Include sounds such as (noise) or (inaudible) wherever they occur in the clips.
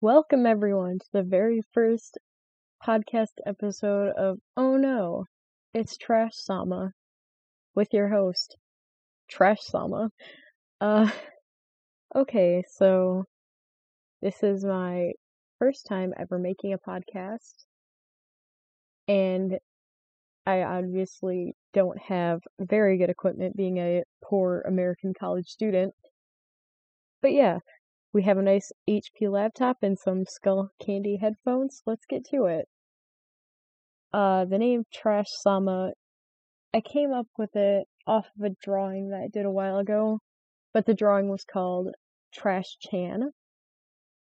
Welcome everyone to the very first podcast episode of Oh No, it's Trash Sama with your host, Trash Sama. Uh, (laughs) okay, so this is my first time ever making a podcast, and I obviously don't have very good equipment being a poor American college student. But yeah, we have a nice HP laptop and some Skull Candy headphones. Let's get to it. Uh, the name Trash Sama, I came up with it off of a drawing that I did a while ago, but the drawing was called Trash Chan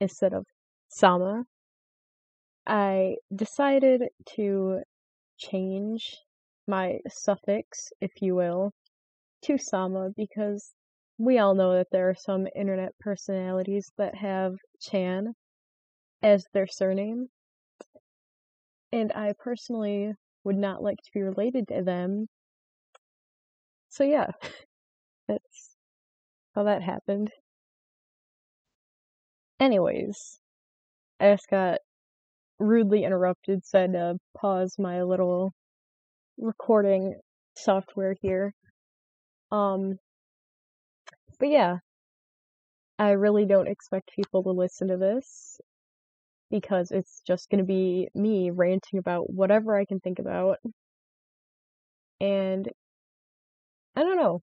instead of Sama. I decided to change my suffix, if you will, to Sama because we all know that there are some internet personalities that have Chan as their surname. And I personally would not like to be related to them. So yeah, (laughs) that's how that happened. Anyways, I just got rudely interrupted, so I had to pause my little recording software here. Um, but yeah, I really don't expect people to listen to this because it's just going to be me ranting about whatever I can think about. And I don't know.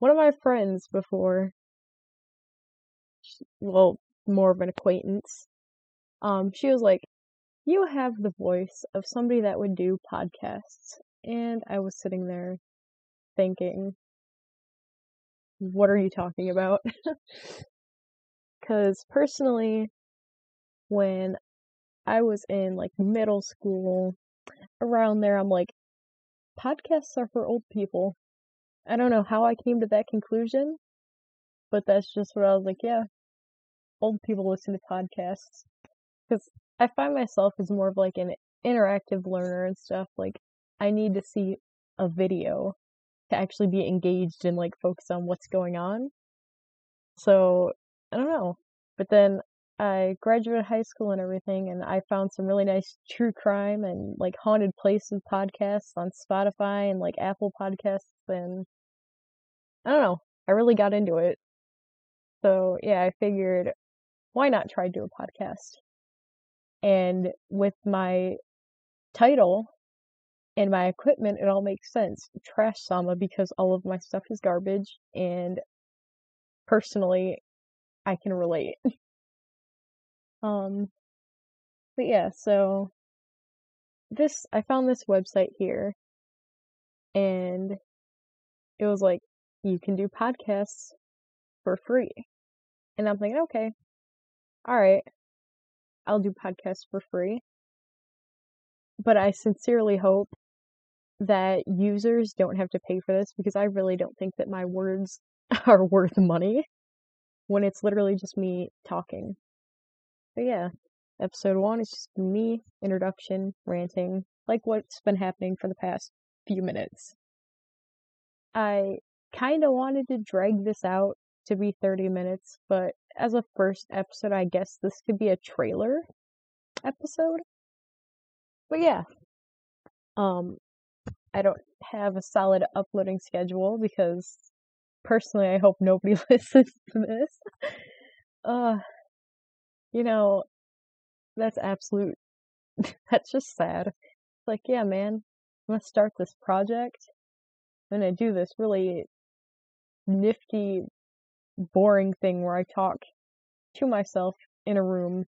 One of my friends before, well, more of an acquaintance, um, she was like, You have the voice of somebody that would do podcasts. And I was sitting there thinking, what are you talking about? (laughs) Because personally, when I was in like middle school, around there, I'm like, podcasts are for old people. I don't know how I came to that conclusion, but that's just what I was like, yeah, old people listen to podcasts. Because I find myself as more of like an interactive learner and stuff. Like, I need to see a video to actually be engaged and like focus on what's going on. So I don't know. But then I graduated high school and everything, and I found some really nice true crime and like haunted places podcasts on Spotify and like Apple Podcasts, and I don't know. I really got into it. So yeah, I figured why not try to do a podcast? And with my title, and my equipment, it all makes sense. Trash Sama because all of my stuff is garbage, and personally, I can relate. (laughs) um, but yeah, so this I found this website here, and it was like you can do podcasts for free, and I'm thinking, okay, all right, I'll do podcasts for free. But I sincerely hope that users don't have to pay for this because I really don't think that my words (laughs) are worth money when it's literally just me talking. But yeah, episode one is just me, introduction, ranting, like what's been happening for the past few minutes. I kind of wanted to drag this out to be 30 minutes, but as a first episode, I guess this could be a trailer episode. But yeah, um, I don't have a solid uploading schedule because personally I hope nobody (laughs) listens to this. Uh you know, that's absolute (laughs) that's just sad. It's like, yeah, man, I'm gonna start this project. I'm gonna do this really nifty, boring thing where I talk to myself in a room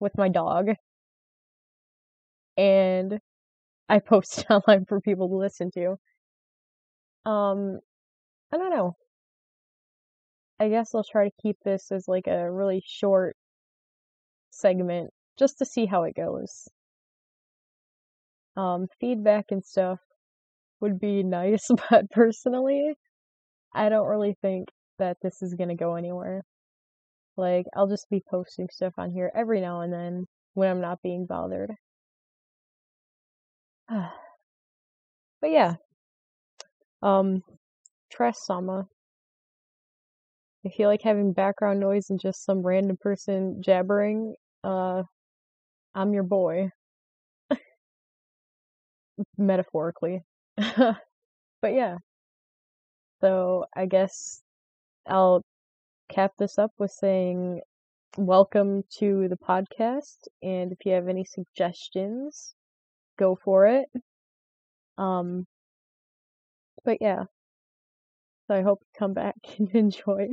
with my dog. And I post (laughs) online for people to listen to. Um, I don't know. I guess I'll try to keep this as like a really short segment just to see how it goes. Um, feedback and stuff would be (laughs) nice, but personally, I don't really think that this is gonna go anywhere. Like, I'll just be posting stuff on here every now and then when I'm not being bothered. (sighs) but yeah. Um Trash Sama. if you like having background noise and just some random person jabbering, uh, I'm your boy. (laughs) Metaphorically. (laughs) but yeah. So I guess I'll cap this up with saying welcome to the podcast and if you have any suggestions, go for it. Um but yeah. So I hope you come back (laughs) and enjoy.